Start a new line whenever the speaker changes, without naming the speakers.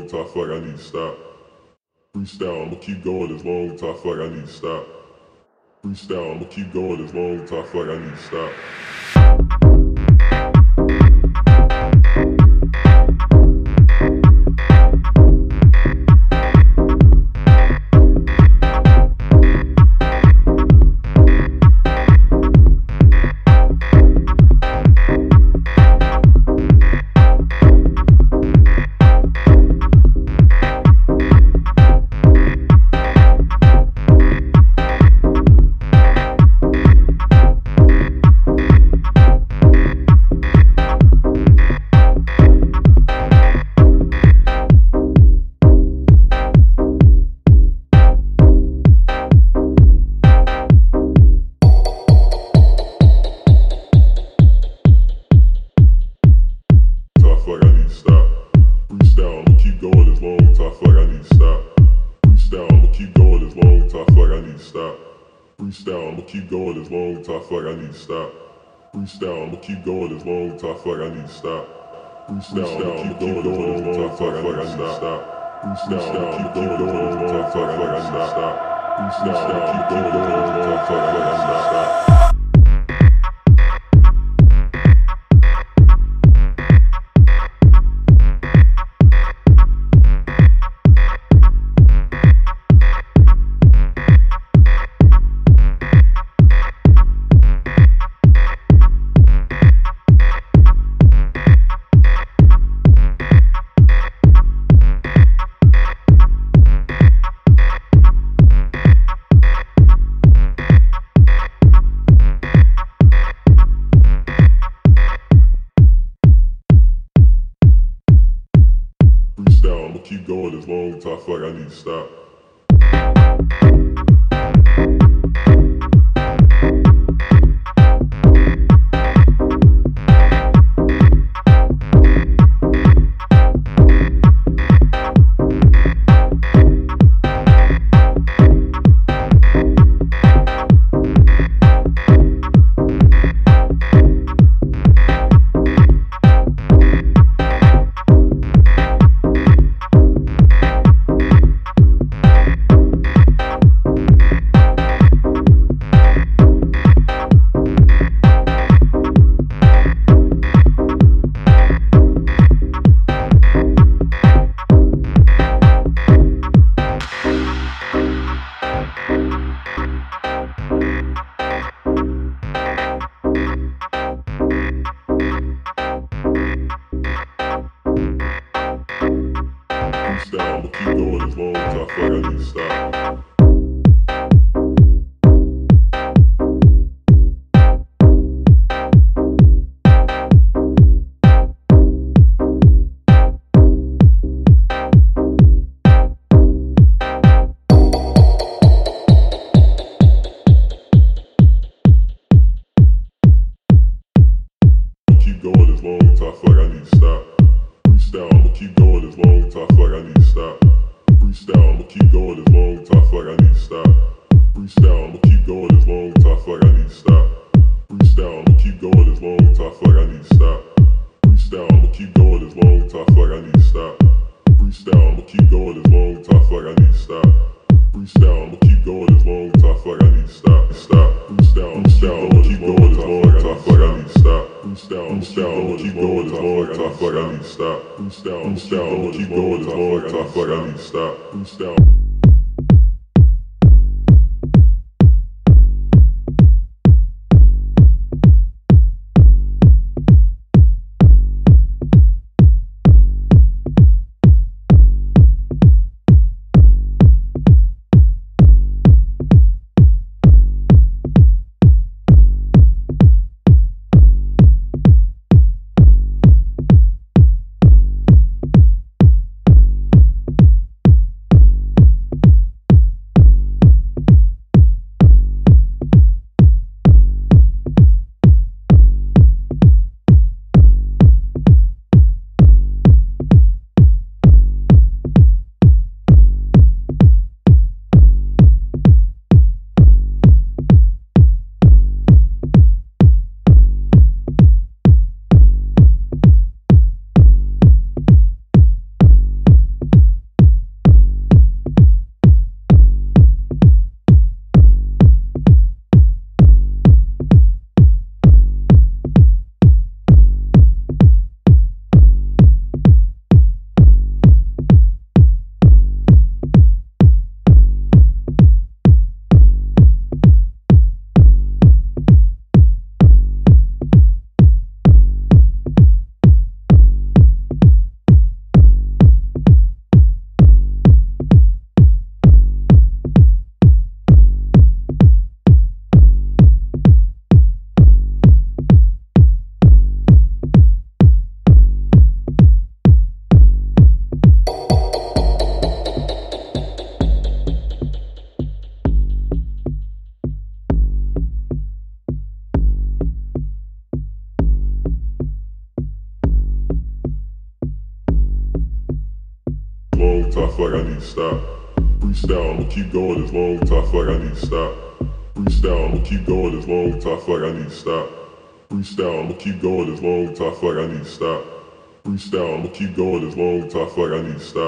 long as I feel like I need to stop. Freestyle, I'ma keep going as long as I feel like I need to stop. Freestyle, I'ma keep going as long as I feel like I need to stop. Keep going as long as I feel like I need to stop. Freestyle, I'ma keep going as long as I feel like I need to stop. Freestyle, I'ma keep going as long as I feel like I need to stop. Freestyle, I'ma keep going as long as I feel like I need to stop. Freestyle, I'ma keep going as long as I feel I feel like I need to stop. Long as I need stop. Freestyle, I'ma keep going as long as I feel like I need to stop. Freestyle, I'ma keep going as long as I feel like I need to stop. Freestyle, I'ma keep going as long as I feel like I need to stop. Freestyle, I'ma keep going as long as I feel like I need to stop. Freestyle, I'ma keep going as long as I feel like I need to stop. Stop. Freestyle, I'ma keep going as long as I feel like I need to stop. Freestyle, I'ma keep going as long as I feel like I need to stop. Freestyle, I'ma keep going as long as I feel like I need to stop. Freestyle. As I feel like I need to stop. Freestyle, I'ma keep going as long as I feel like I need to stop. Freestyle, I'ma keep going as long as I feel like I need to stop. Freestyle, I'ma keep going as long as I feel like I need to stop. Freestyle, I'ma keep going as long as I feel like I need to stop.